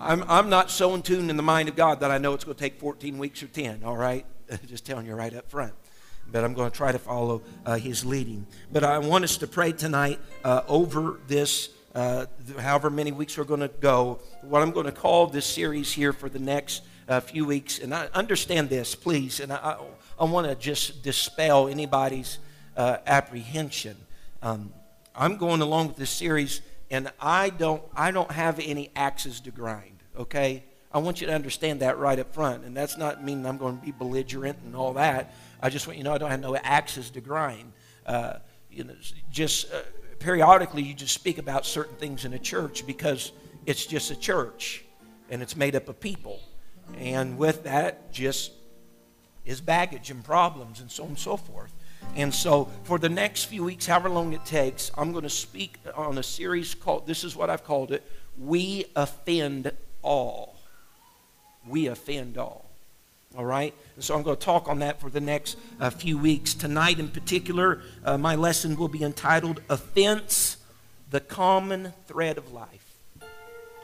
I'm, I'm not so in tune in the mind of God that I know it's going to take 14 weeks or 10, all right? Just telling you right up front. But I'm going to try to follow uh, his leading. But I want us to pray tonight uh, over this, uh, however many weeks we're going to go, what I'm going to call this series here for the next uh, few weeks. And I understand this, please, and I, I, I want to just dispel anybody's uh, apprehension. Um, I'm going along with this series and I don't I don't have any axes to grind, okay? I want you to understand that right up front. And that's not meaning I'm going to be belligerent and all that. I just want you to know I don't have no axes to grind. Uh, you know, just uh, periodically you just speak about certain things in a church because it's just a church and it's made up of people. And with that just is baggage and problems and so on and so forth. And so, for the next few weeks, however long it takes, I'm going to speak on a series called, this is what I've called it, We Offend All. We Offend All. All right? And so I'm going to talk on that for the next uh, few weeks. Tonight, in particular, uh, my lesson will be entitled Offense, the Common Thread of Life.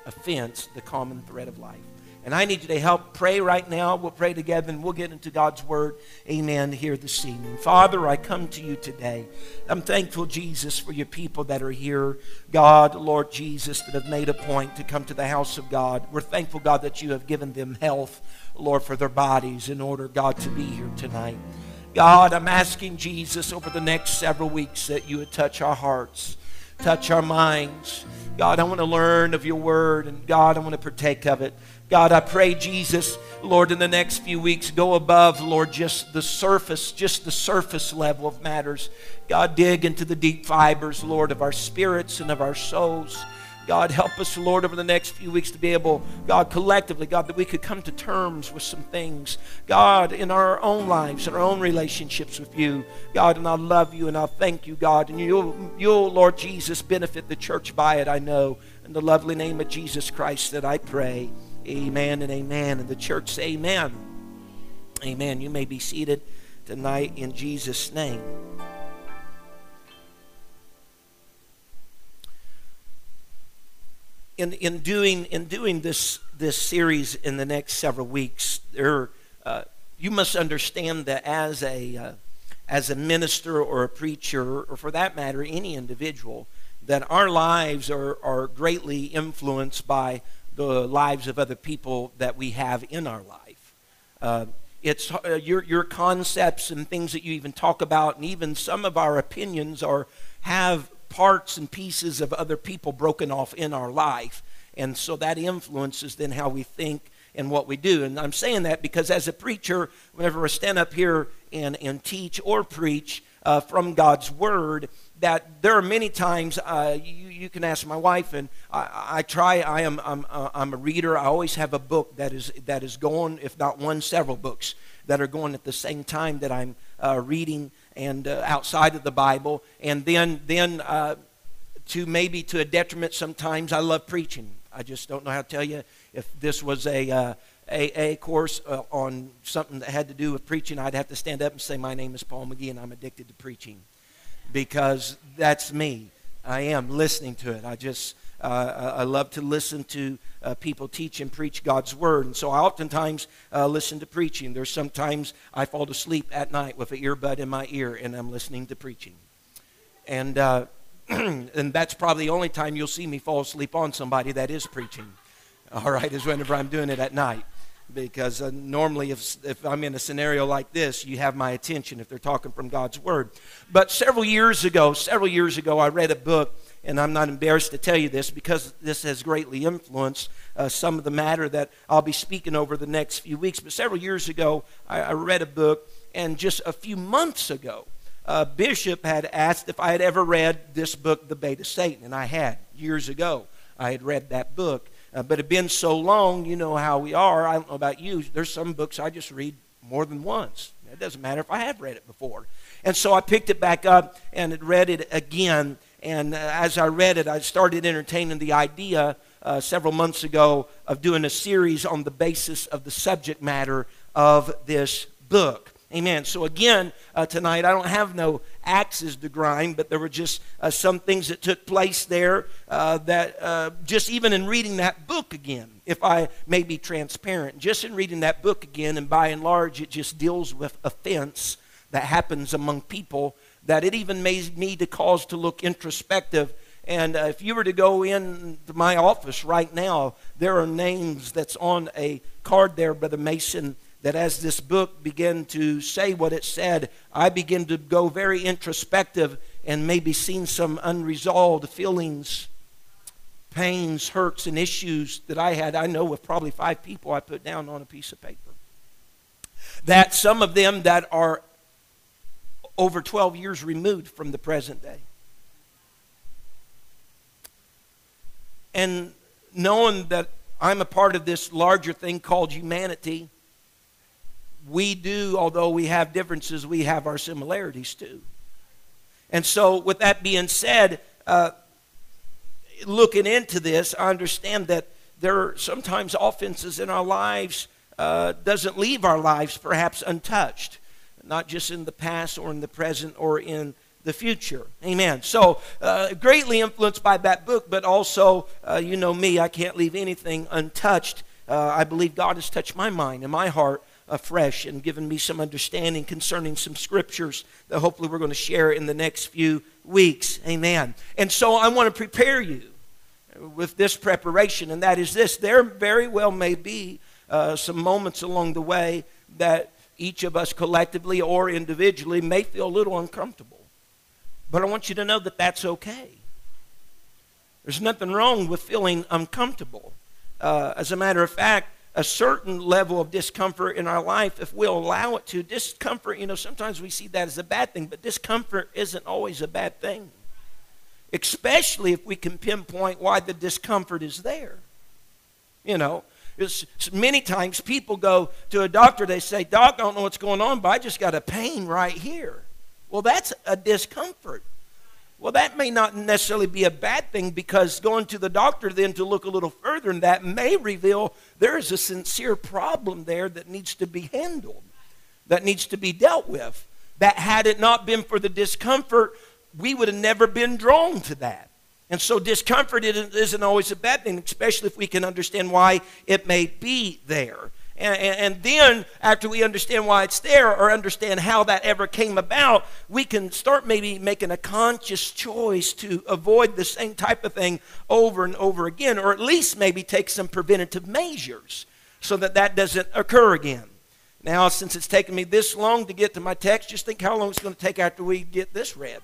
Offense, the Common Thread of Life. And I need you to help pray right now. We'll pray together and we'll get into God's Word. Amen. Here this evening. Father, I come to you today. I'm thankful, Jesus, for your people that are here. God, Lord Jesus, that have made a point to come to the house of God. We're thankful, God, that you have given them health, Lord, for their bodies in order, God, to be here tonight. God, I'm asking Jesus over the next several weeks that you would touch our hearts, touch our minds. God, I want to learn of your word, and God, I want to partake of it. God, I pray, Jesus, Lord, in the next few weeks, go above, Lord, just the surface, just the surface level of matters. God, dig into the deep fibers, Lord, of our spirits and of our souls. God, help us, Lord, over the next few weeks to be able, God, collectively, God, that we could come to terms with some things, God, in our own lives, in our own relationships with you, God, and I love you and I thank you, God, and you'll, you'll, Lord Jesus, benefit the church by it, I know. In the lovely name of Jesus Christ that I pray. Amen and amen. And the church say amen. Amen. You may be seated tonight in Jesus' name. In, in doing in doing this this series in the next several weeks, there uh, you must understand that as a uh, as a minister or a preacher, or for that matter, any individual, that our lives are, are greatly influenced by the lives of other people that we have in our life. Uh, it's uh, your, your concepts and things that you even talk about, and even some of our opinions are have parts and pieces of other people broken off in our life. And so that influences then how we think and what we do. And I'm saying that because as a preacher, whenever I stand up here and, and teach or preach uh, from God's Word, that there are many times uh, you, you can ask my wife, and I, I try. I am I'm, uh, I'm a reader. I always have a book that is that is going, if not one, several books that are going at the same time that I'm uh, reading and uh, outside of the Bible, and then then uh, to maybe to a detriment sometimes. I love preaching. I just don't know how to tell you if this was a uh, AA course uh, on something that had to do with preaching, I'd have to stand up and say, My name is Paul McGee and I'm addicted to preaching because that's me. I am listening to it. I just, uh, I love to listen to uh, people teach and preach God's word. And so I oftentimes uh, listen to preaching. There's sometimes I fall asleep at night with an earbud in my ear and I'm listening to preaching. And, uh, and that's probably the only time you'll see me fall asleep on somebody that is preaching. All right, is whenever I'm doing it at night because uh, normally if, if i'm in a scenario like this you have my attention if they're talking from god's word. But several years ago several years ago i read a book and i'm not embarrassed to tell you this because this has greatly influenced uh, some of the matter that i'll be speaking over the next few weeks. But several years ago i, I read a book and just a few months ago uh, bishop had asked if i had ever read this book the bait of satan and i had. Years ago i had read that book uh, but it had been so long, you know how we are. I don't know about you. There's some books I just read more than once. It doesn't matter if I have read it before. And so I picked it back up and read it again. And uh, as I read it, I started entertaining the idea uh, several months ago of doing a series on the basis of the subject matter of this book. Amen. So again, uh, tonight I don't have no axes to grind, but there were just uh, some things that took place there uh, that uh, just even in reading that book again, if I may be transparent, just in reading that book again, and by and large, it just deals with offense that happens among people that it even made me to cause to look introspective. And uh, if you were to go into my office right now, there are names that's on a card there, Brother Mason, that as this book began to say what it said, I began to go very introspective and maybe seen some unresolved feelings, pains, hurts, and issues that I had. I know with probably five people I put down on a piece of paper. That some of them that are over 12 years removed from the present day. And knowing that I'm a part of this larger thing called humanity, we do, although we have differences, we have our similarities too. And so, with that being said, uh, looking into this, I understand that there are sometimes offenses in our lives uh, doesn't leave our lives perhaps untouched, not just in the past or in the present or in the future. Amen. So, uh, greatly influenced by that book, but also, uh, you know me, I can't leave anything untouched. Uh, I believe God has touched my mind and my heart afresh and given me some understanding concerning some scriptures that hopefully we're going to share in the next few weeks. Amen. And so I want to prepare you with this preparation, and that is this there very well may be uh, some moments along the way that each of us collectively or individually may feel a little uncomfortable. But I want you to know that that's okay. There's nothing wrong with feeling uncomfortable. Uh, as a matter of fact, a certain level of discomfort in our life, if we'll allow it to, discomfort, you know, sometimes we see that as a bad thing, but discomfort isn't always a bad thing. Especially if we can pinpoint why the discomfort is there. You know, it's, many times people go to a doctor, they say, Doc, I don't know what's going on, but I just got a pain right here. Well, that's a discomfort. Well, that may not necessarily be a bad thing because going to the doctor then to look a little further and that may reveal there is a sincere problem there that needs to be handled, that needs to be dealt with. That had it not been for the discomfort, we would have never been drawn to that. And so discomfort isn't always a bad thing, especially if we can understand why it may be there. And, and, then, after we understand why it's there or understand how that ever came about, we can start maybe making a conscious choice to avoid the same type of thing over and over again, or at least maybe take some preventative measures so that that doesn't occur again. Now, since it's taken me this long to get to my text, just think how long it's going to take after we get this read.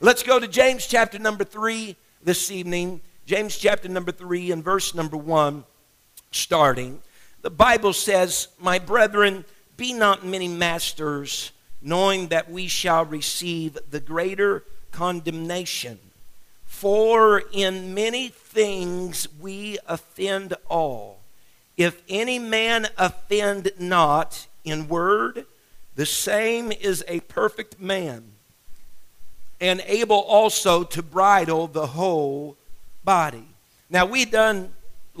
Let's go to James chapter number 3 this evening. James chapter number 3 and verse number 1, starting. The Bible says, My brethren, be not many masters, knowing that we shall receive the greater condemnation. For in many things we offend all. If any man offend not in word, the same is a perfect man, and able also to bridle the whole body. Now, we done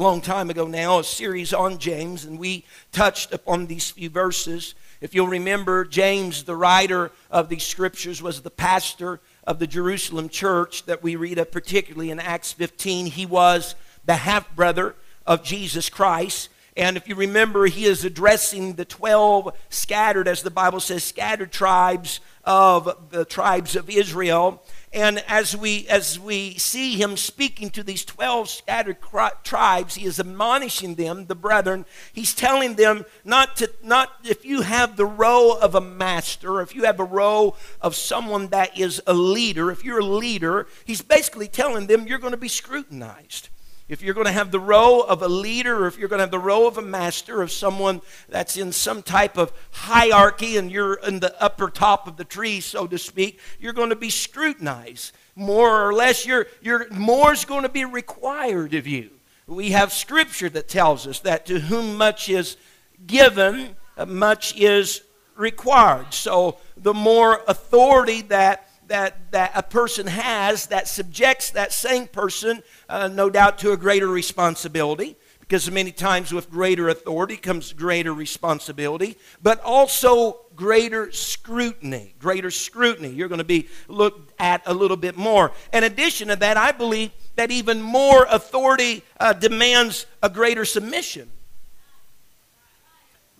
long time ago now, a series on James, and we touched upon these few verses. If you'll remember, James, the writer of these scriptures, was the pastor of the Jerusalem church that we read of, particularly in Acts 15. He was the half brother of Jesus Christ. And if you remember, he is addressing the 12 scattered, as the Bible says, scattered tribes of the tribes of Israel. And as we, as we see him speaking to these 12 scattered tribes, he is admonishing them, the brethren. He's telling them not to, not if you have the role of a master, if you have a role of someone that is a leader, if you're a leader, he's basically telling them you're going to be scrutinized if you're going to have the role of a leader, or if you're going to have the role of a master, of someone that's in some type of hierarchy and you're in the upper top of the tree, so to speak, you're going to be scrutinized. More or less, you're, you're, more is going to be required of you. We have scripture that tells us that to whom much is given, much is required. So the more authority that that, that a person has that subjects that same person, uh, no doubt, to a greater responsibility. Because many times with greater authority comes greater responsibility, but also greater scrutiny. Greater scrutiny. You're going to be looked at a little bit more. In addition to that, I believe that even more authority uh, demands a greater submission.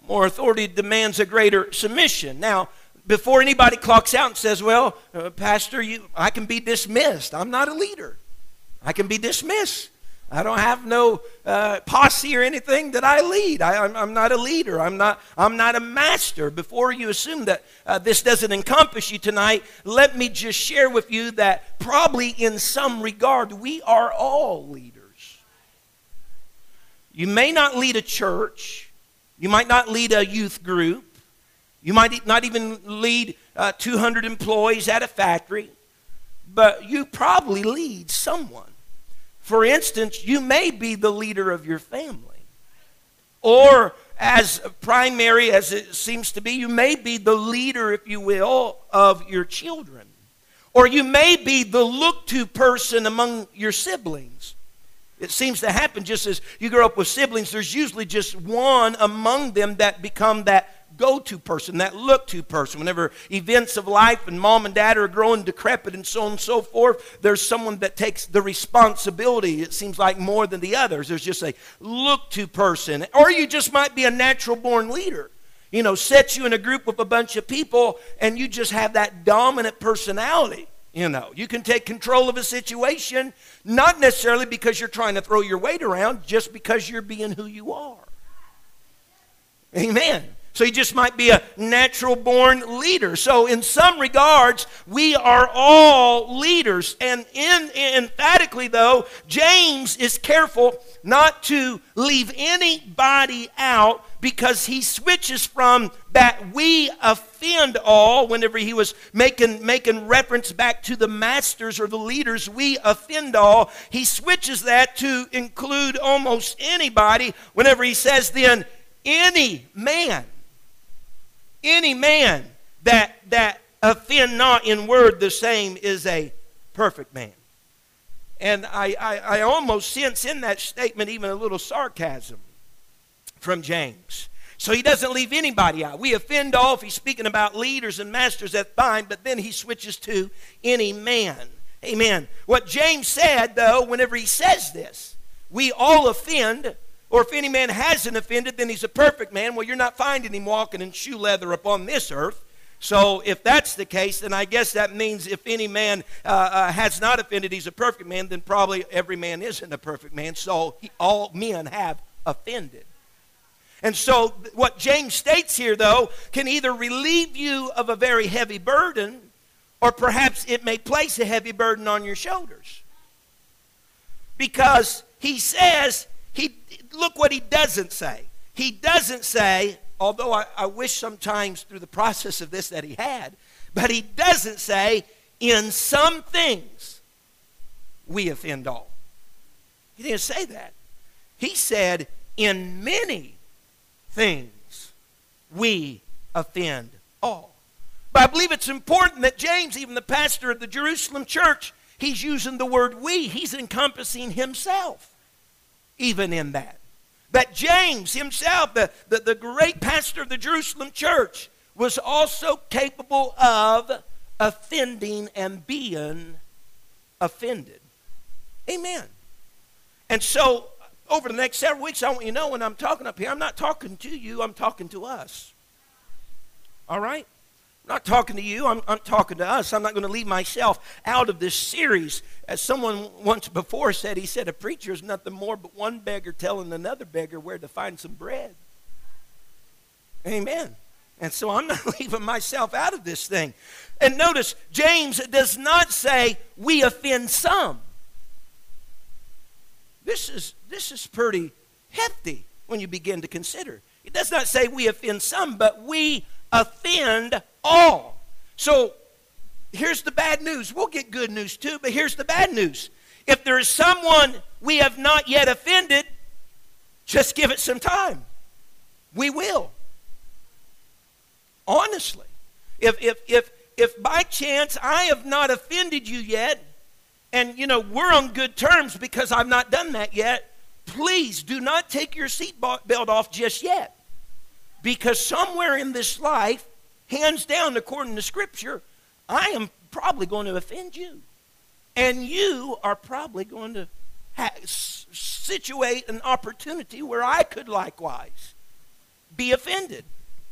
More authority demands a greater submission. Now, before anybody clocks out and says, Well, uh, Pastor, you, I can be dismissed. I'm not a leader. I can be dismissed. I don't have no uh, posse or anything that I lead. I, am not a leader. I'm not, I'm not a master. Before you assume that uh, this doesn't encompass you tonight, let me just share with you that probably in some regard we are all leaders. You may not lead a church, you might not lead a youth group, you might not even lead uh, 200 employees at a factory, but you probably lead someone. For instance, you may be the leader of your family. Or, as primary as it seems to be, you may be the leader, if you will, of your children. Or you may be the look to person among your siblings. It seems to happen just as you grow up with siblings, there's usually just one among them that become that go to person, that look to person. Whenever events of life and mom and dad are growing decrepit and so on and so forth, there's someone that takes the responsibility, it seems like more than the others. There's just a look to person. Or you just might be a natural born leader. You know, set you in a group with a bunch of people and you just have that dominant personality. You know, you can take control of a situation, not necessarily because you're trying to throw your weight around, just because you're being who you are. Amen. So he just might be a natural born leader. So, in some regards, we are all leaders. And in, emphatically, though, James is careful not to leave anybody out because he switches from that we offend all whenever he was making, making reference back to the masters or the leaders, we offend all. He switches that to include almost anybody whenever he says, then, any man any man that, that offend not in word the same is a perfect man. And I, I, I almost sense in that statement even a little sarcasm from James. So he doesn't leave anybody out. We offend all if he's speaking about leaders and masters, that's fine, but then he switches to any man. Amen. What James said, though, whenever he says this, we all offend, or if any man hasn't offended, then he's a perfect man. Well, you're not finding him walking in shoe leather upon this earth. So if that's the case, then I guess that means if any man uh, uh, has not offended, he's a perfect man, then probably every man isn't a perfect man. So he, all men have offended. And so what James states here, though, can either relieve you of a very heavy burden, or perhaps it may place a heavy burden on your shoulders. Because he says he, look what he doesn't say. He doesn't say, although I, I wish sometimes through the process of this that he had, but he doesn't say, in some things we offend all. He didn't say that. He said, in many things we offend all. But I believe it's important that James, even the pastor of the Jerusalem church, he's using the word we. He's encompassing himself even in that. That James himself, the, the, the great pastor of the Jerusalem church, was also capable of offending and being offended. Amen. And so, over the next several weeks, I want you to know when I'm talking up here, I'm not talking to you, I'm talking to us. All right? Not talking to you, I'm, I'm talking to us. I'm not going to leave myself out of this series. As someone once before said, he said, a preacher is nothing more but one beggar telling another beggar where to find some bread. Amen. And so I'm not leaving myself out of this thing. And notice, James does not say we offend some. This is, this is pretty hefty when you begin to consider. He does not say we offend some, but we offend all. So here's the bad news. We'll get good news too, but here's the bad news. If there is someone we have not yet offended, just give it some time. We will. honestly. If, if, if, if by chance I have not offended you yet, and you know we're on good terms because I've not done that yet, please do not take your seatbelt off just yet. Because somewhere in this life, hands down, according to Scripture, I am probably going to offend you. And you are probably going to ha- situate an opportunity where I could likewise be offended.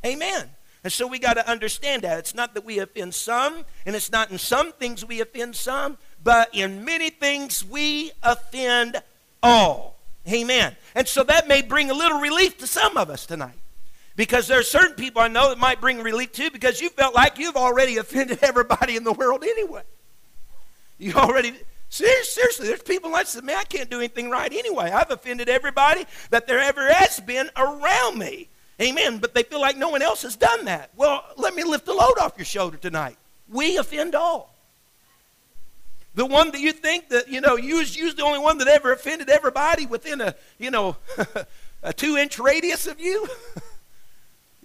Amen. And so we got to understand that. It's not that we offend some, and it's not in some things we offend some, but in many things we offend all. Amen. And so that may bring a little relief to some of us tonight. Because there are certain people I know that might bring relief to because you felt like you've already offended everybody in the world anyway. You already, seriously, there's people like say, man, I can't do anything right anyway. I've offended everybody that there ever has been around me. Amen. But they feel like no one else has done that. Well, let me lift the load off your shoulder tonight. We offend all. The one that you think that, you know, you you was the only one that ever offended everybody within a, you know, a two inch radius of you.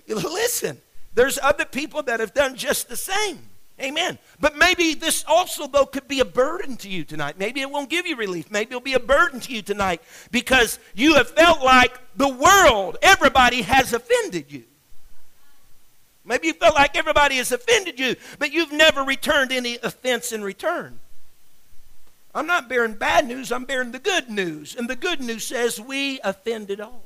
Listen, there's other people that have done just the same. Amen. But maybe this also, though, could be a burden to you tonight. Maybe it won't give you relief. Maybe it'll be a burden to you tonight because you have felt like the world, everybody has offended you. Maybe you felt like everybody has offended you, but you've never returned any offense in return. I'm not bearing bad news, I'm bearing the good news. And the good news says we offended all.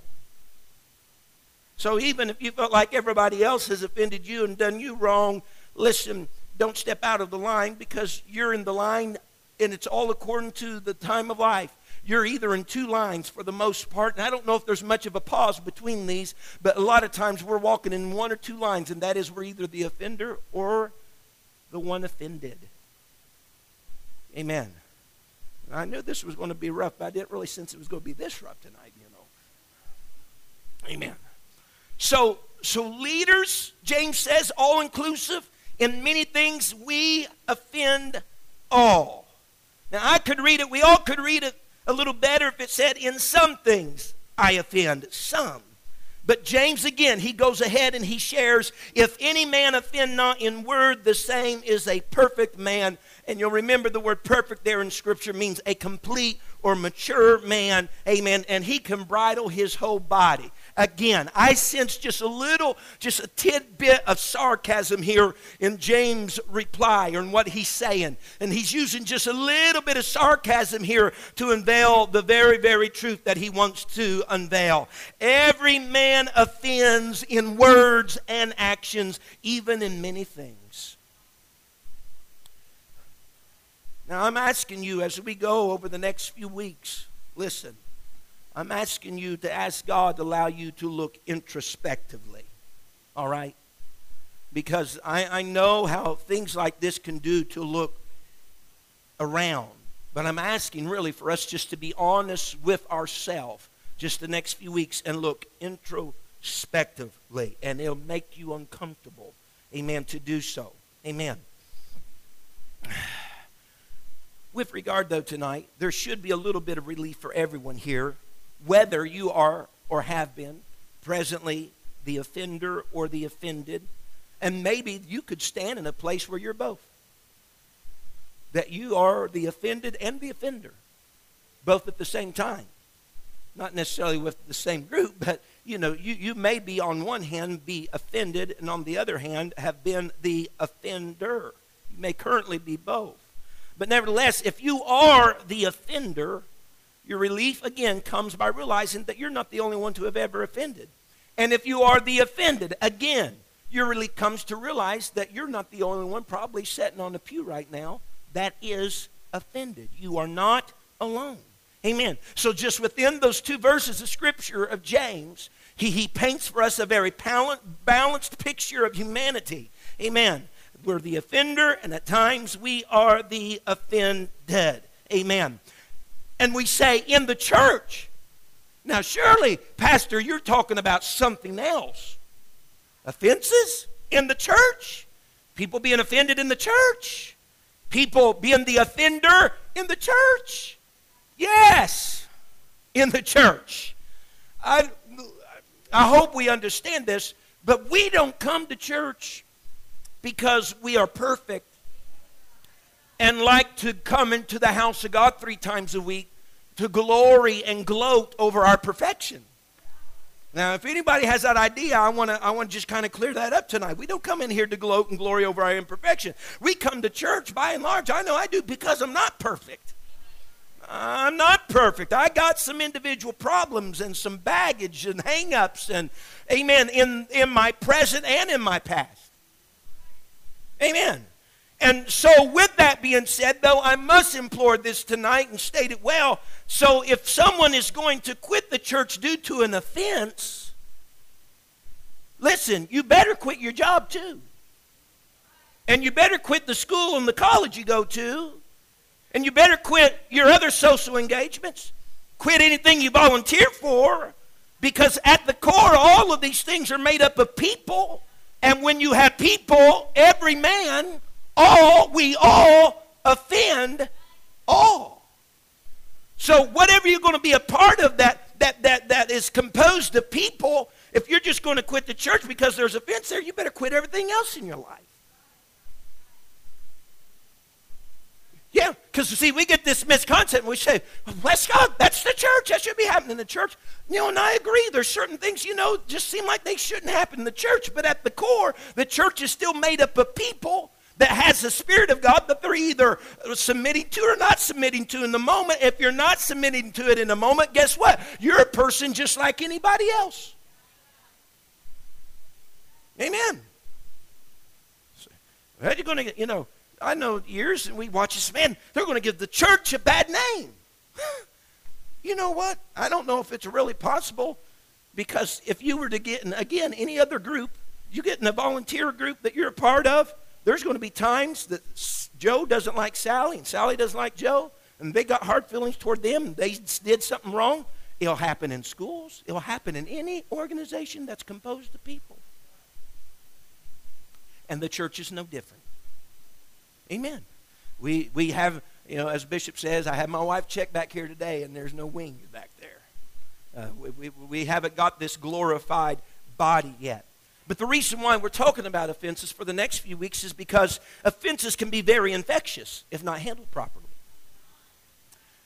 So even if you felt like everybody else has offended you and done you wrong, listen, don't step out of the line because you're in the line and it's all according to the time of life. You're either in two lines for the most part, and I don't know if there's much of a pause between these, but a lot of times we're walking in one or two lines, and that is we're either the offender or the one offended. Amen. I knew this was going to be rough, but I didn't really sense it was going to be this rough tonight, you know. Amen. So, so leaders, James says, all inclusive, in many things we offend all. Now, I could read it, we all could read it a little better if it said, In some things I offend some. But James, again, he goes ahead and he shares, If any man offend not in word, the same is a perfect man. And you'll remember the word perfect there in Scripture means a complete or mature man. Amen. And he can bridle his whole body again. I sense just a little, just a tidbit of sarcasm here in James' reply or in what he's saying. And he's using just a little bit of sarcasm here to unveil the very, very truth that he wants to unveil. Every man offends in words and actions, even in many things. Now, I'm asking you as we go over the next few weeks, listen. I'm asking you to ask God to allow you to look introspectively. All right? Because I, I know how things like this can do to look around. But I'm asking really for us just to be honest with ourselves just the next few weeks and look introspectively. And it'll make you uncomfortable. Amen. To do so. Amen. With regard, though, tonight, there should be a little bit of relief for everyone here whether you are or have been presently the offender or the offended. And maybe you could stand in a place where you're both. That you are the offended and the offender, both at the same time. Not necessarily with the same group, but you know, you, you may be on one hand be offended, and on the other hand have been the offender. You may currently be both. But nevertheless, if you are the offender, your relief, again, comes by realizing that you're not the only one to have ever offended. And if you are the offended, again, your relief comes to realize that you're not the only one probably sitting on the pew right now that is offended. You are not alone. Amen. So, just within those two verses of Scripture of James, he, he paints for us a very balanced picture of humanity. Amen. We're the offender, and at times we are the offended. Amen and we say in the church. Now, surely, Pastor, you're talking about something else. Offenses in the church? People being offended in the church? People being the offender in the church? Yes, in the church. I, I hope we understand this, but we don't come to church because we are perfect and like to come into the house of God three times a week to glory and gloat over our perfection. Now, if anybody has that idea, I want to I want to just kind of clear that up tonight. We don't come in here to gloat and glory over our imperfection. We come to church by and large. I know I do because I'm not perfect. I'm not perfect. I got some individual problems and some baggage and hangups and amen in in my present and in my past. Amen. And so, with that being said, though, I must implore this tonight and state it well. So, if someone is going to quit the church due to an offense, listen, you better quit your job too. And you better quit the school and the college you go to. And you better quit your other social engagements. Quit anything you volunteer for. Because at the core, all of these things are made up of people. And when you have people, every man all, we all offend all. So whatever you're going to be a part of that, that, that, that is composed of people, if you're just going to quit the church because there's offense there, you better quit everything else in your life. Yeah, because see, we get this misconception. We say, bless God, that's the church. That should be happening in the church. You know, and I agree. There's certain things, you know, just seem like they shouldn't happen in the church. But at the core, the church is still made up of people that has the Spirit of God that they're either submitting to or not submitting to in the moment. If you're not submitting to it in the moment, guess what? You're a person just like anybody else. Amen. How are you going to get, you know, I know years and we watch this, man, they're going to give the church a bad name. you know what? I don't know if it's really possible because if you were to get, in, again, any other group, you get in a volunteer group that you're a part of, there's going to be times that Joe doesn't like Sally and Sally doesn't like Joe, and they got hard feelings toward them, they did something wrong. It'll happen in schools, it'll happen in any organization that's composed of people. And the church is no different. Amen. We, we have, you know, as Bishop says, I have my wife check back here today, and there's no wings back there. Uh, we, we, we haven't got this glorified body yet. But the reason why we're talking about offenses for the next few weeks is because offenses can be very infectious if not handled properly.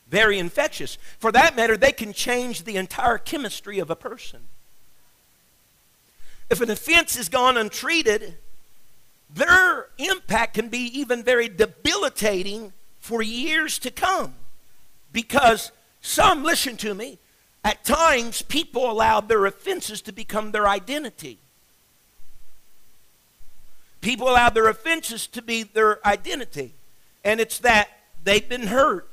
Very infectious. For that matter, they can change the entire chemistry of a person. If an offense is gone untreated, their impact can be even very debilitating for years to come. Because some, listen to me, at times people allow their offenses to become their identity. People allow their offenses to be their identity. And it's that they've been hurt,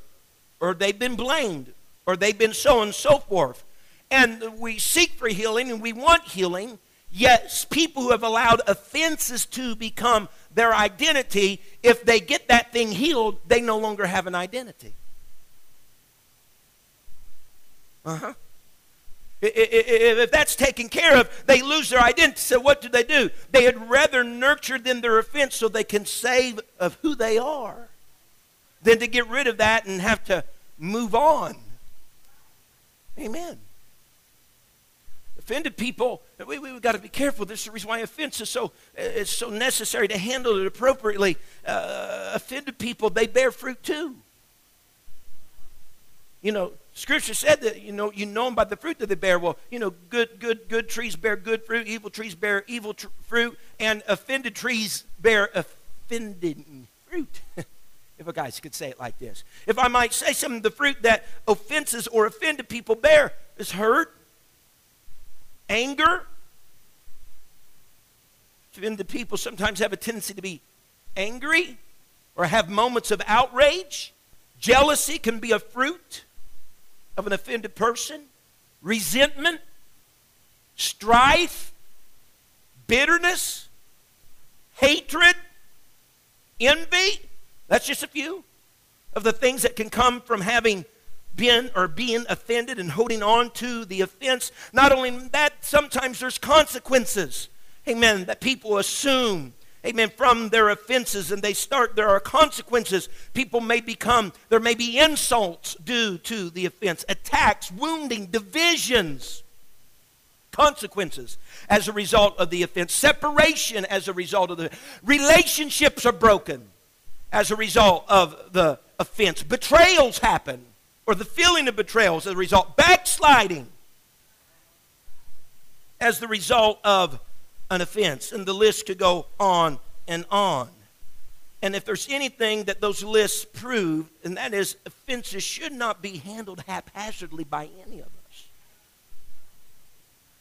or they've been blamed, or they've been so and so forth. And we seek for healing and we want healing, yet people who have allowed offenses to become their identity, if they get that thing healed, they no longer have an identity. Uh huh. If that's taken care of, they lose their identity. So what do they do? They had rather nurture than their offense so they can save of who they are than to get rid of that and have to move on. Amen. Offended people, we, we've got to be careful. This is the reason why offense is so, it's so necessary to handle it appropriately. Uh, offended people, they bear fruit too. You know, Scripture said that you know you know them by the fruit that they bear. Well, you know, good good good trees bear good fruit, evil trees bear evil tr- fruit, and offended trees bear offended fruit. if a guy could say it like this, if I might say some of the fruit that offenses or offended people bear is hurt, anger. Offended people sometimes have a tendency to be angry or have moments of outrage. Jealousy can be a fruit of an offended person, resentment, strife, bitterness, hatred, envy. That's just a few of the things that can come from having been or being offended and holding on to the offense. Not only that, sometimes there's consequences. Amen. That people assume amen, from their offenses and they start, there are consequences. People may become, there may be insults due to the offense, attacks, wounding, divisions, consequences. as a result of the offense, separation as a result of the relationships are broken as a result of the offense, betrayals happen, or the feeling of betrayals as a result, backsliding as the result of an offense. And the list could go on and on. And if there's anything that those lists prove, and that is offenses should not be handled haphazardly by any of us.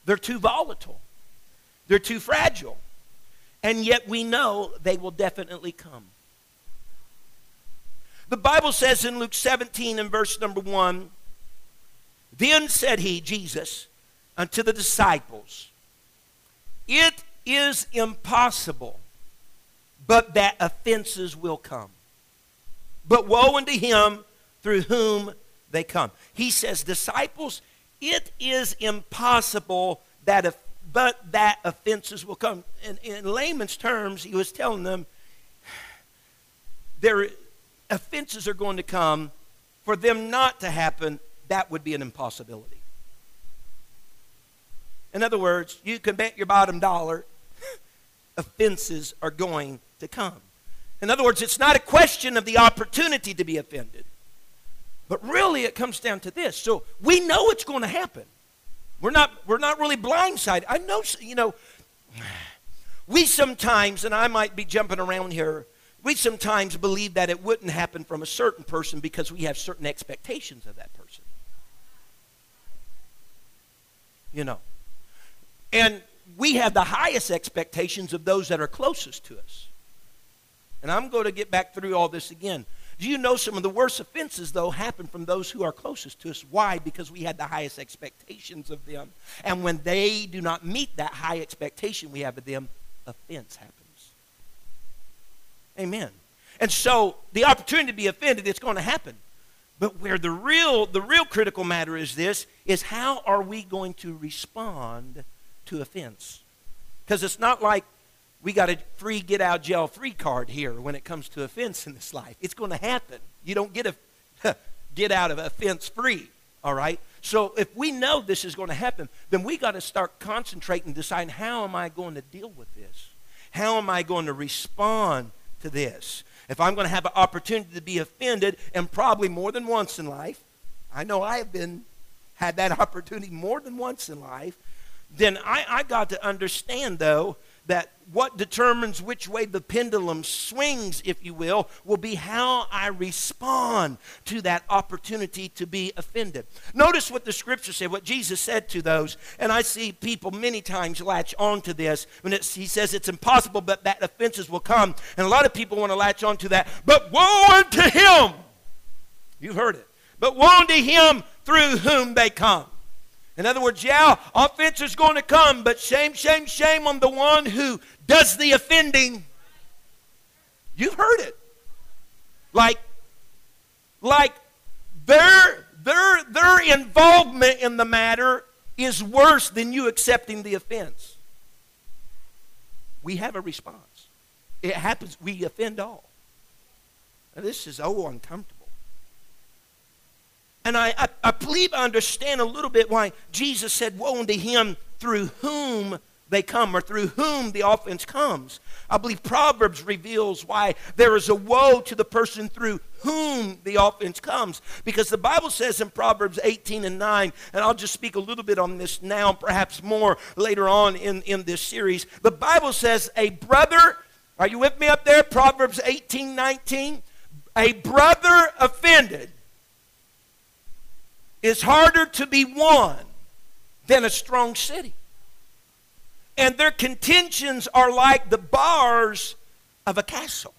They're too volatile, they're too fragile. And yet we know they will definitely come. The Bible says in Luke 17 and verse number 1 Then said he, Jesus, unto the disciples, It is impossible but that offenses will come. But woe unto him through whom they come. He says, Disciples, it is impossible that, if, but that offenses will come. In, in layman's terms, he was telling them, their offenses are going to come. For them not to happen, that would be an impossibility. In other words, you can bet your bottom dollar offenses are going to come. In other words, it's not a question of the opportunity to be offended. But really, it comes down to this. So we know it's going to happen. We're not, we're not really blindsided. I know, you know, we sometimes, and I might be jumping around here, we sometimes believe that it wouldn't happen from a certain person because we have certain expectations of that person. You know. And we have the highest expectations of those that are closest to us. And I'm going to get back through all this again. Do you know some of the worst offenses, though, happen from those who are closest to us? Why? Because we had the highest expectations of them. And when they do not meet that high expectation we have of them, offense happens. Amen. And so the opportunity to be offended, it's going to happen. But where the real, the real critical matter is this, is how are we going to respond to offense? Because it's not like we got a free get out jail free card here when it comes to offense in this life. It's going to happen. You don't get a get out of offense free. All right? So if we know this is going to happen, then we got to start concentrating, deciding how am I going to deal with this? How am I going to respond to this? If I'm going to have an opportunity to be offended, and probably more than once in life, I know I have been had that opportunity more than once in life, then I, I got to understand though that what determines which way the pendulum swings, if you will, will be how I respond to that opportunity to be offended. Notice what the scripture said, what Jesus said to those, and I see people many times latch on to this when he says it's impossible, but that offenses will come. And a lot of people want to latch on to that. But woe unto him! You've heard it. But woe unto him through whom they come. In other words, yeah, offense is going to come, but shame, shame, shame on the one who does the offending. You've heard it. Like, like their, their, their involvement in the matter is worse than you accepting the offense. We have a response. It happens, we offend all. Now, this is oh uncomfortable. And I, I, I believe I understand a little bit why Jesus said, Woe unto him through whom they come or through whom the offense comes. I believe Proverbs reveals why there is a woe to the person through whom the offense comes. Because the Bible says in Proverbs 18 and 9, and I'll just speak a little bit on this now, perhaps more later on in, in this series. The Bible says, A brother, are you with me up there? Proverbs 18 19. A brother offended is harder to be won than a strong city. And their contentions are like the bars of a castle.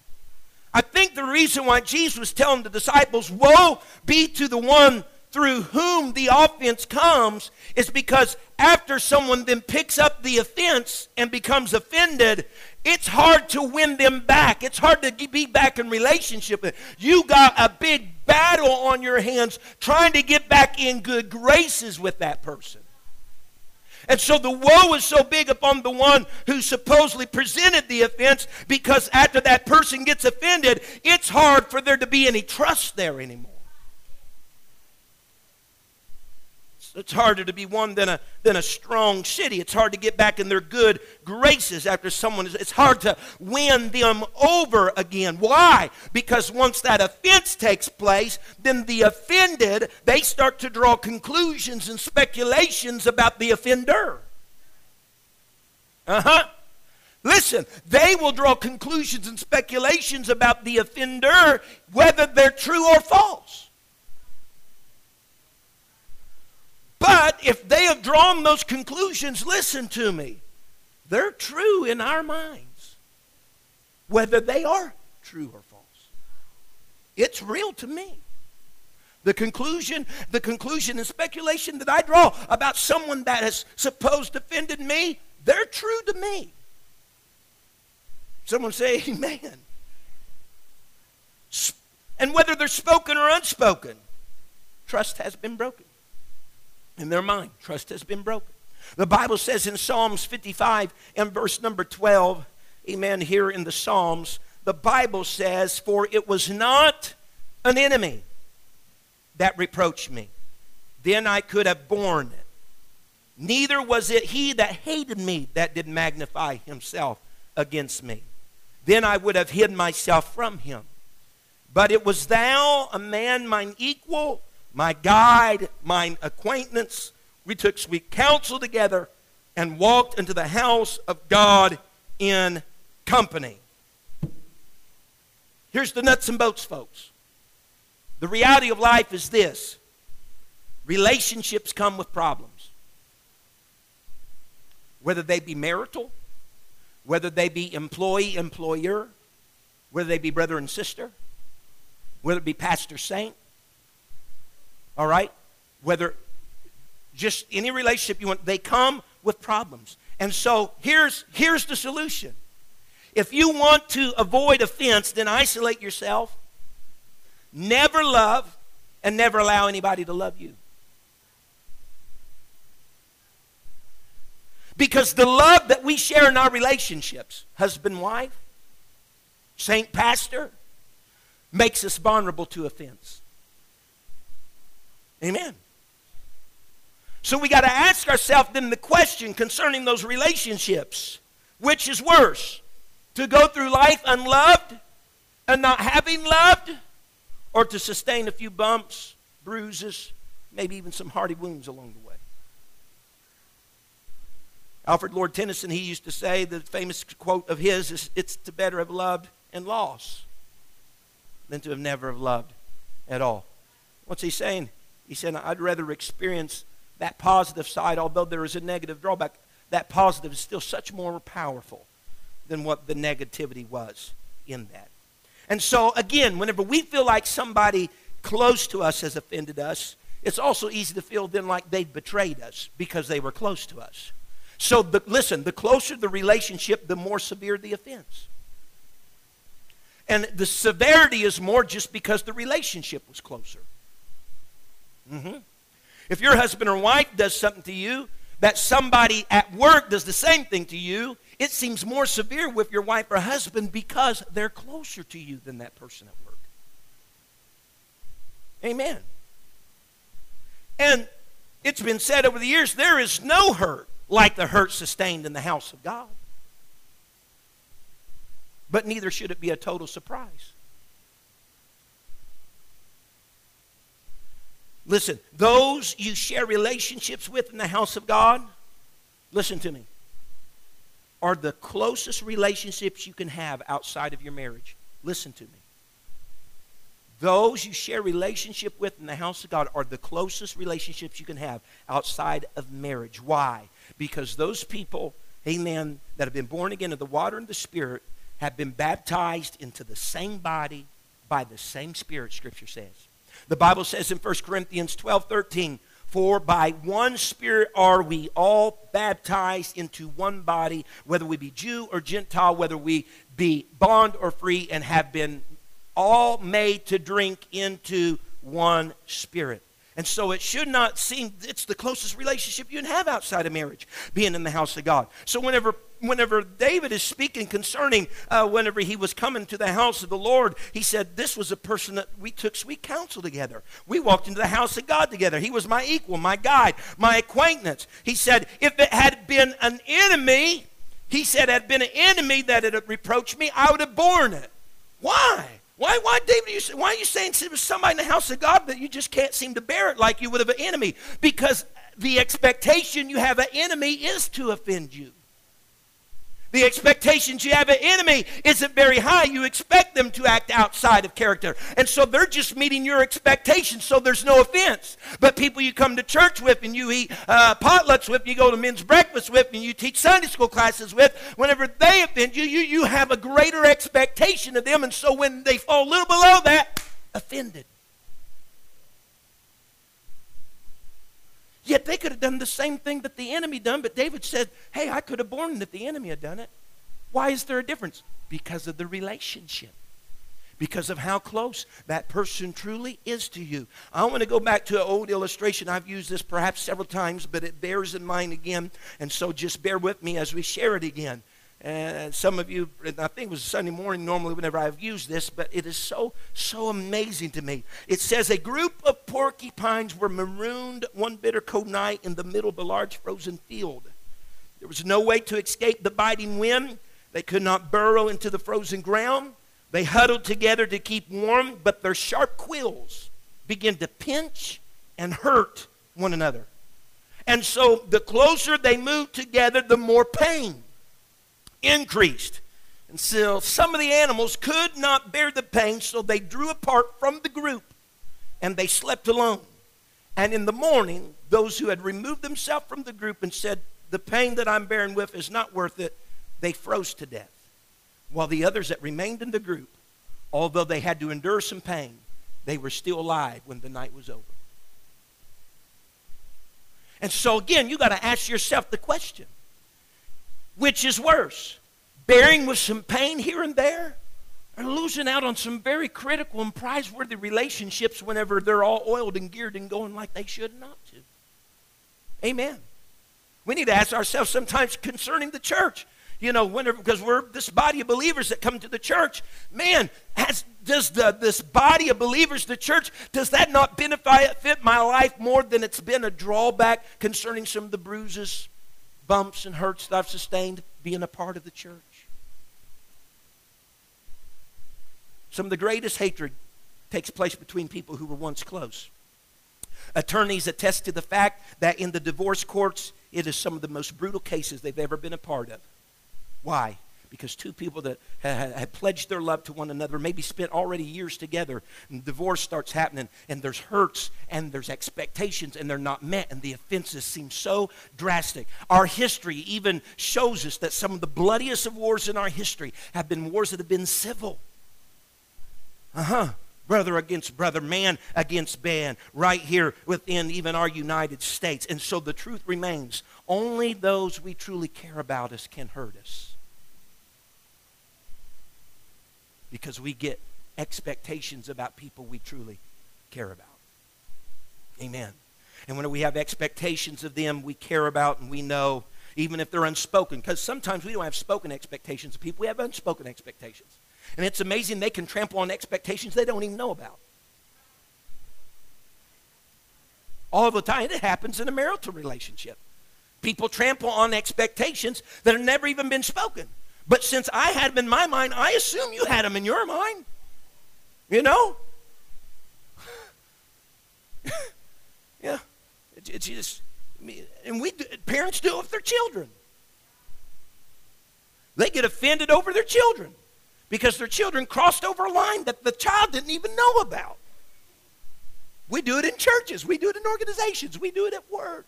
I think the reason why Jesus was telling the disciples, Woe be to the one through whom the offense comes, is because after someone then picks up the offense and becomes offended, it's hard to win them back. It's hard to be back in relationship. You got a big battle on your hands trying to get back in good graces with that person. And so the woe is so big upon the one who supposedly presented the offense because after that person gets offended, it's hard for there to be any trust there anymore. It's harder to be one than a, than a strong city. It's hard to get back in their good graces after someone is. It's hard to win them over again. Why? Because once that offense takes place, then the offended, they start to draw conclusions and speculations about the offender. Uh huh. Listen, they will draw conclusions and speculations about the offender, whether they're true or false. But if they have drawn those conclusions, listen to me, they're true in our minds, whether they are true or false. It's real to me. The conclusion, the conclusion and speculation that I draw about someone that has supposed offended me, they're true to me. Someone say amen. And whether they're spoken or unspoken, trust has been broken in their mind. Trust has been broken. The Bible says in Psalms 55 and verse number 12, amen, here in the Psalms, the Bible says, For it was not an enemy that reproached me, then I could have borne it. Neither was it he that hated me that did magnify himself against me. Then I would have hid myself from him. But it was thou, a man mine equal, my guide, mine acquaintance. We took sweet counsel together and walked into the house of God in company. Here's the nuts and bolts, folks. The reality of life is this relationships come with problems. Whether they be marital, whether they be employee, employer, whether they be brother and sister, whether it be pastor, saint, all right? Whether just any relationship you want, they come with problems. And so here's, here's the solution. If you want to avoid offense, then isolate yourself, never love, and never allow anybody to love you. Because the love that we share in our relationships, husband, wife, saint, pastor, makes us vulnerable to offense. Amen. So we got to ask ourselves then the question concerning those relationships which is worse? To go through life unloved and not having loved, or to sustain a few bumps, bruises, maybe even some hardy wounds along the way? Alfred Lord Tennyson, he used to say, the famous quote of his is, It's to better have loved and lost than to have never have loved at all. What's he saying? He said, I'd rather experience that positive side, although there is a negative drawback. That positive is still such more powerful than what the negativity was in that. And so, again, whenever we feel like somebody close to us has offended us, it's also easy to feel then like they've betrayed us because they were close to us. So, the, listen, the closer the relationship, the more severe the offense. And the severity is more just because the relationship was closer. Mm-hmm. If your husband or wife does something to you, that somebody at work does the same thing to you, it seems more severe with your wife or husband because they're closer to you than that person at work. Amen. And it's been said over the years there is no hurt like the hurt sustained in the house of God. But neither should it be a total surprise. Listen, those you share relationships with in the house of God, listen to me, are the closest relationships you can have outside of your marriage. Listen to me. Those you share relationship with in the house of God are the closest relationships you can have outside of marriage. Why? Because those people, amen, that have been born again of the water and the Spirit have been baptized into the same body by the same Spirit, Scripture says. The Bible says in 1 Corinthians 12 13, For by one Spirit are we all baptized into one body, whether we be Jew or Gentile, whether we be bond or free, and have been all made to drink into one Spirit. And so it should not seem, it's the closest relationship you can have outside of marriage, being in the house of God. So whenever whenever David is speaking concerning uh, whenever he was coming to the house of the Lord, he said, This was a person that we took sweet counsel together. We walked into the house of God together. He was my equal, my guide, my acquaintance. He said, If it had been an enemy, he said, had been an enemy that had reproached me, I would have borne it. Why? Why, why, David, you, why are you saying it was somebody in the house of God that you just can't seem to bear it like you would have an enemy? Because the expectation you have an enemy is to offend you. The expectations you have an enemy isn't very high. You expect them to act outside of character. And so they're just meeting your expectations, so there's no offense. But people you come to church with and you eat uh, potlucks with, you go to men's breakfast with, and you teach Sunday school classes with, whenever they offend you, you, you have a greater expectation of them. And so when they fall a little below that, offended. Yet they could have done the same thing that the enemy done, but David said, Hey, I could have borne that the enemy had done it. Why is there a difference? Because of the relationship. Because of how close that person truly is to you. I want to go back to an old illustration. I've used this perhaps several times, but it bears in mind again. And so just bear with me as we share it again. And some of you, I think it was Sunday morning normally whenever I've used this, but it is so, so amazing to me. It says, A group of porcupines were marooned one bitter cold night in the middle of a large frozen field. There was no way to escape the biting wind. They could not burrow into the frozen ground. They huddled together to keep warm, but their sharp quills began to pinch and hurt one another. And so the closer they moved together, the more pain increased. And so some of the animals could not bear the pain, so they drew apart from the group and they slept alone. And in the morning, those who had removed themselves from the group and said, The pain that I'm bearing with is not worth it, they froze to death. While the others that remained in the group, although they had to endure some pain, they were still alive when the night was over. And so, again, you got to ask yourself the question which is worse? Bearing with some pain here and there? Or losing out on some very critical and prizeworthy relationships whenever they're all oiled and geared and going like they should not to? Amen. We need to ask ourselves sometimes concerning the church. You know, whenever because we're this body of believers that come to the church, man, has, does the, this body of believers, the church, does that not benefit my life more than it's been a drawback concerning some of the bruises, bumps and hurts that I've sustained being a part of the church. Some of the greatest hatred takes place between people who were once close. Attorneys attest to the fact that in the divorce courts, it is some of the most brutal cases they've ever been a part of. Why? Because two people that had pledged their love to one another, maybe spent already years together, and divorce starts happening, and there's hurts and there's expectations, and they're not met, and the offenses seem so drastic. Our history even shows us that some of the bloodiest of wars in our history have been wars that have been civil. Uh huh brother against brother, man against man, right here within even our United States. And so the truth remains only those we truly care about us can hurt us. Because we get expectations about people we truly care about. Amen. And when we have expectations of them we care about and we know, even if they're unspoken, because sometimes we don't have spoken expectations of people, we have unspoken expectations. And it's amazing they can trample on expectations they don't even know about. All the time. It happens in a marital relationship. People trample on expectations that have never even been spoken. But since I had them in my mind, I assume you had them in your mind. You know? yeah. It, it's just, and we, parents do it with their children. They get offended over their children because their children crossed over a line that the child didn't even know about. We do it in churches, we do it in organizations, we do it at work.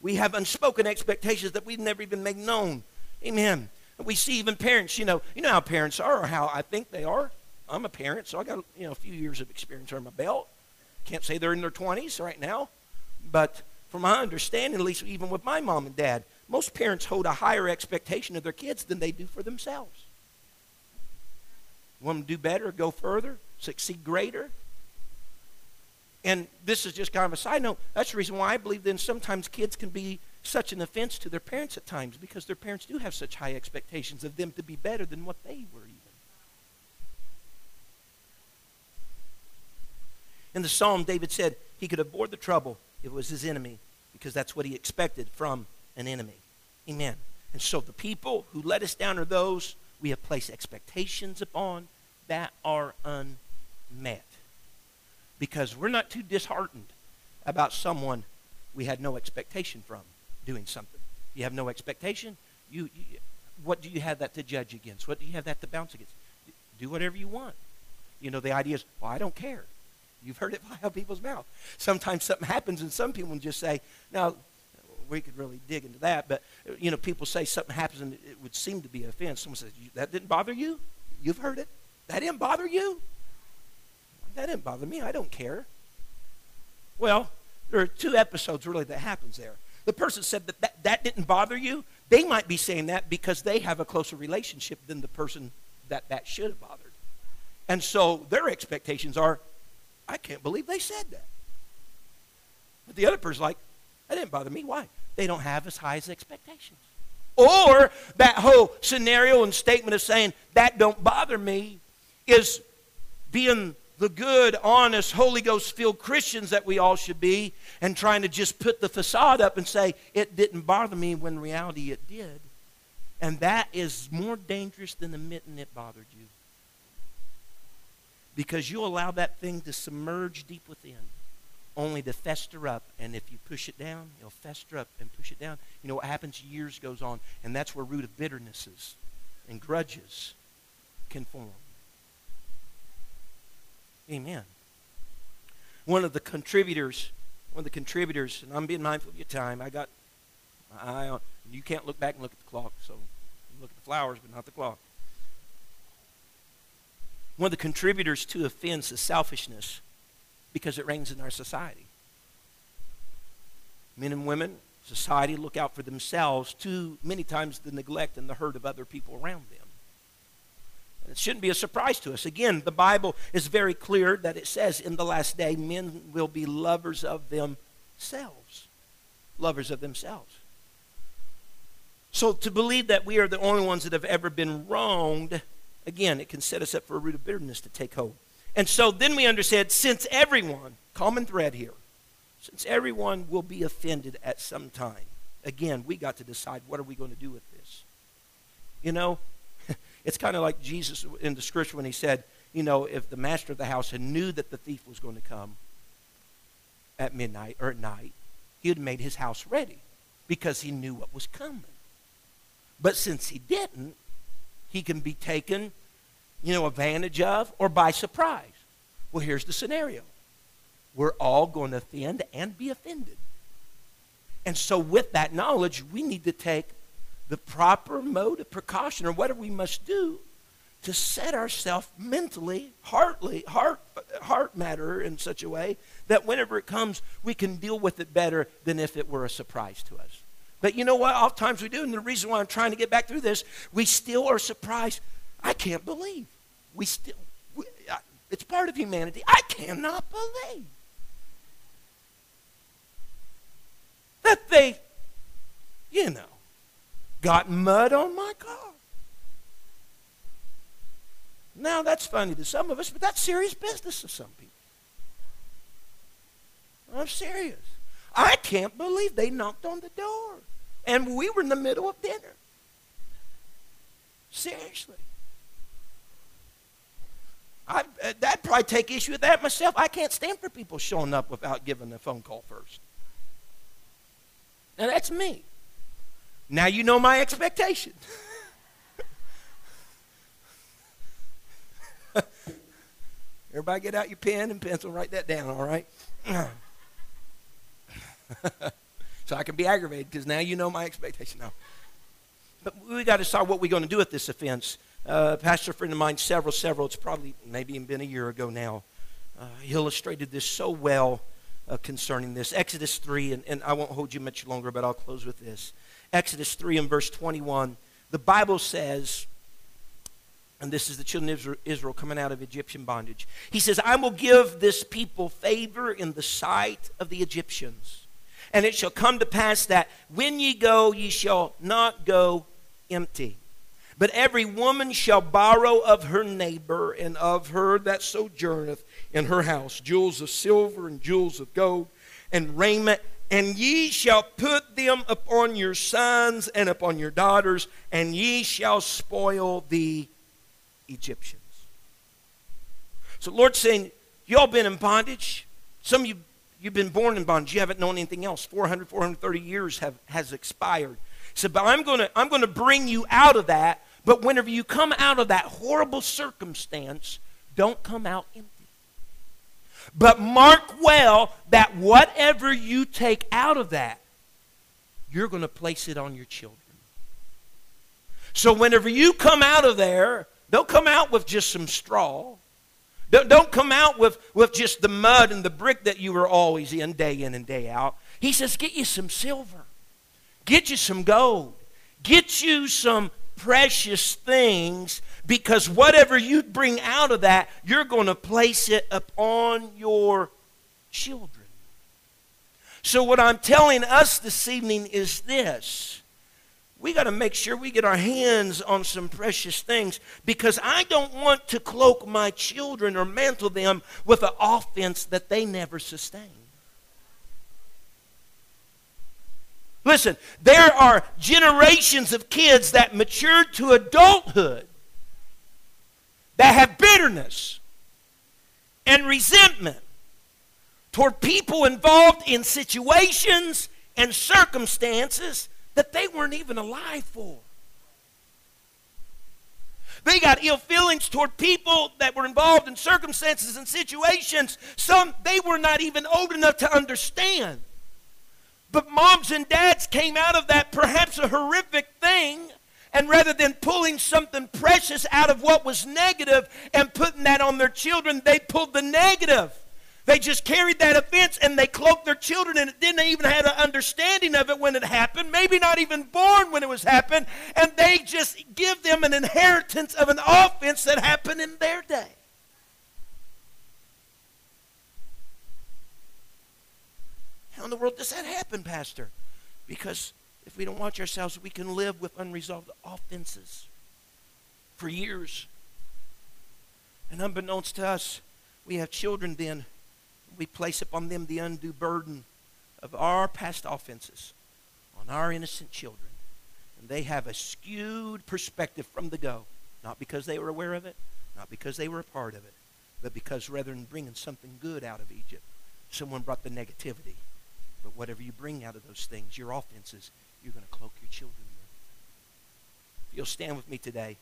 We have unspoken expectations that we've never even made known Amen. We see even parents, you know, you know how parents are or how I think they are. I'm a parent, so I got you know a few years of experience under my belt. Can't say they're in their 20s right now, but from my understanding, at least even with my mom and dad, most parents hold a higher expectation of their kids than they do for themselves. Want them to do better, go further, succeed greater. And this is just kind of a side note. That's the reason why I believe then sometimes kids can be such an offense to their parents at times because their parents do have such high expectations of them to be better than what they were even. In the psalm, David said he could bore the trouble if it was his enemy because that's what he expected from an enemy. Amen. And so the people who let us down are those we have placed expectations upon that are unmet. Because we're not too disheartened about someone we had no expectation from doing something. You have no expectation. You, you, what do you have that to judge against? What do you have that to bounce against? Do whatever you want. You know, the idea is, well, I don't care. You've heard it out people's mouth. Sometimes something happens, and some people just say, now, we could really dig into that, but, you know, people say something happens and it would seem to be an offense. Someone says, that didn't bother you? You've heard it? That didn't bother you? That didn't bother me. I don't care. Well, there are two episodes really that happens there. The person said that, that that didn't bother you. They might be saying that because they have a closer relationship than the person that that should have bothered. And so their expectations are, I can't believe they said that. But the other person's like, that didn't bother me. Why? They don't have as high as expectations. Or that whole scenario and statement of saying, that don't bother me, is being the good, honest, Holy Ghost filled Christians that we all should be and trying to just put the facade up and say, it didn't bother me when reality it did. And that is more dangerous than admitting it bothered you. Because you allow that thing to submerge deep within, only to fester up. And if you push it down, it'll fester up and push it down. You know what happens? Years goes on, and that's where root of bitternesses and grudges can form. Amen. One of the contributors, one of the contributors, and I'm being mindful of your time. I got my eye on. You can't look back and look at the clock, so look at the flowers, but not the clock. One of the contributors to offense is selfishness because it reigns in our society. Men and women, society look out for themselves too many times the neglect and the hurt of other people around them. It shouldn't be a surprise to us. Again, the Bible is very clear that it says in the last day, men will be lovers of themselves. Lovers of themselves. So to believe that we are the only ones that have ever been wronged, again, it can set us up for a root of bitterness to take hold. And so then we understand since everyone, common thread here, since everyone will be offended at some time, again, we got to decide what are we going to do with this. You know, it's kind of like Jesus in the scripture when he said, you know, if the master of the house had knew that the thief was going to come at midnight or at night, he had made his house ready because he knew what was coming. But since he didn't, he can be taken, you know, advantage of or by surprise. Well, here's the scenario. We're all going to offend and be offended. And so with that knowledge, we need to take the proper mode of precaution or whatever we must do to set ourselves mentally, heartly, heart, heart matter in such a way that whenever it comes, we can deal with it better than if it were a surprise to us. But you know what? Oftentimes we do, and the reason why I'm trying to get back through this, we still are surprised. I can't believe. We still, we, it's part of humanity. I cannot believe that they, you know, got mud on my car. Now, that's funny to some of us, but that's serious business to some people. I'm serious. I can't believe they knocked on the door. And we were in the middle of dinner. Seriously. I, uh, I'd probably take issue with that myself. I can't stand for people showing up without giving a phone call first. Now, that's me. Now you know my expectation. Everybody get out your pen and pencil, write that down, all right? so I can be aggravated because now you know my expectation. Now, but we got to decide what we're going to do with this offense. Uh, pastor friend of mine, several, several, it's probably maybe even been a year ago now, uh, he illustrated this so well uh, concerning this. Exodus 3, and, and I won't hold you much longer, but I'll close with this. Exodus 3 and verse 21, the Bible says, and this is the children of Israel coming out of Egyptian bondage. He says, I will give this people favor in the sight of the Egyptians, And it shall come to pass that when ye go, ye shall not go empty. But every woman shall borrow of her neighbor and of her that sojourneth in her house jewels of silver and jewels of gold and raiment. And ye shall put them upon your sons and upon your daughters, and ye shall spoil the Egyptians. So, Lord's saying, Y'all been in bondage. Some of you, you've been born in bondage. You haven't known anything else. 400, 430 years have, has expired. He said, But I'm going to I'm to bring you out of that. But whenever you come out of that horrible circumstance, don't come out empty. But mark well that whatever you take out of that, you're going to place it on your children. So whenever you come out of there, don't come out with just some straw. Don't, don't come out with, with just the mud and the brick that you were always in, day in and day out. He says, get you some silver, get you some gold, get you some precious things because whatever you bring out of that, you're going to place it upon your children. So, what I'm telling us this evening is this we got to make sure we get our hands on some precious things because I don't want to cloak my children or mantle them with an offense that they never sustain. Listen, there are generations of kids that matured to adulthood that have bitterness and resentment toward people involved in situations and circumstances that they weren't even alive for. They got ill feelings toward people that were involved in circumstances and situations some they were not even old enough to understand. But moms and dads came out of that perhaps a horrific thing, and rather than pulling something precious out of what was negative and putting that on their children, they pulled the negative. They just carried that offense and they cloaked their children and didn't even have an understanding of it when it happened, maybe not even born when it was happened, and they just give them an inheritance of an offense that happened in their day. How in the world does that happen, Pastor? Because if we don't watch ourselves, we can live with unresolved offenses for years. And unbeknownst to us, we have children then we place upon them the undue burden of our past offenses on our innocent children. And they have a skewed perspective from the go, not because they were aware of it, not because they were a part of it, but because rather than bringing something good out of Egypt, someone brought the negativity. But whatever you bring out of those things, your offenses, you're going to cloak your children with. You'll stand with me today.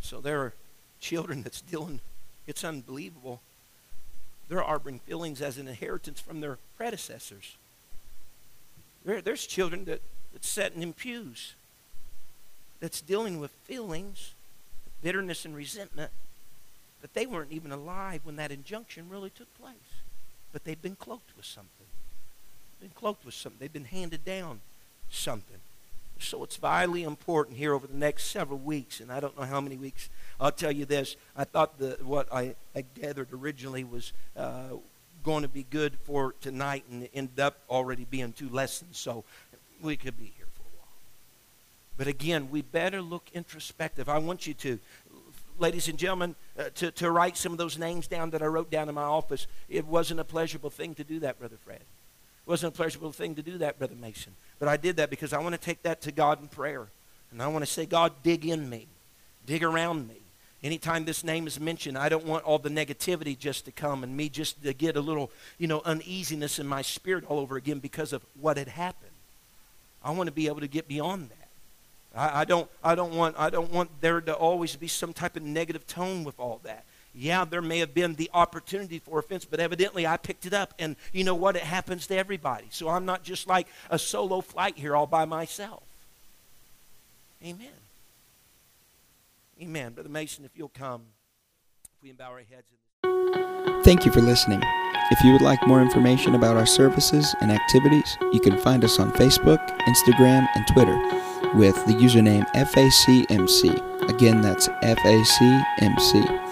So there are children that's dealing it's unbelievable. They're harboring feelings as an inheritance from their predecessors. There, there's children that, that's sitting in pews that's dealing with feelings, bitterness and resentment, but they weren't even alive when that injunction really took place. But they've been cloaked with something. Been cloaked with something. They've been handed down something. So it's vitally important here over the next several weeks, and I don't know how many weeks. I'll tell you this: I thought the what I, I gathered originally was uh, going to be good for tonight, and it ended up already being two lessons. So we could be here for a while. But again, we better look introspective. I want you to, ladies and gentlemen, uh, to, to write some of those names down that I wrote down in my office. It wasn't a pleasurable thing to do that, Brother Fred. It wasn't a pleasurable thing to do that, Brother Mason. But I did that because I want to take that to God in prayer. And I want to say, God, dig in me, dig around me. Anytime this name is mentioned, I don't want all the negativity just to come and me just to get a little, you know, uneasiness in my spirit all over again because of what had happened. I want to be able to get beyond that. I, I, don't, I, don't want, I don't want there to always be some type of negative tone with all that yeah, there may have been the opportunity for offense, but evidently I picked it up. And you know what? It happens to everybody. So I'm not just like a solo flight here all by myself. Amen. Amen. Brother Mason, if you'll come, if we bow our heads. Thank you for listening. If you would like more information about our services and activities, you can find us on Facebook, Instagram, and Twitter with the username FACMC. Again, that's FACMC.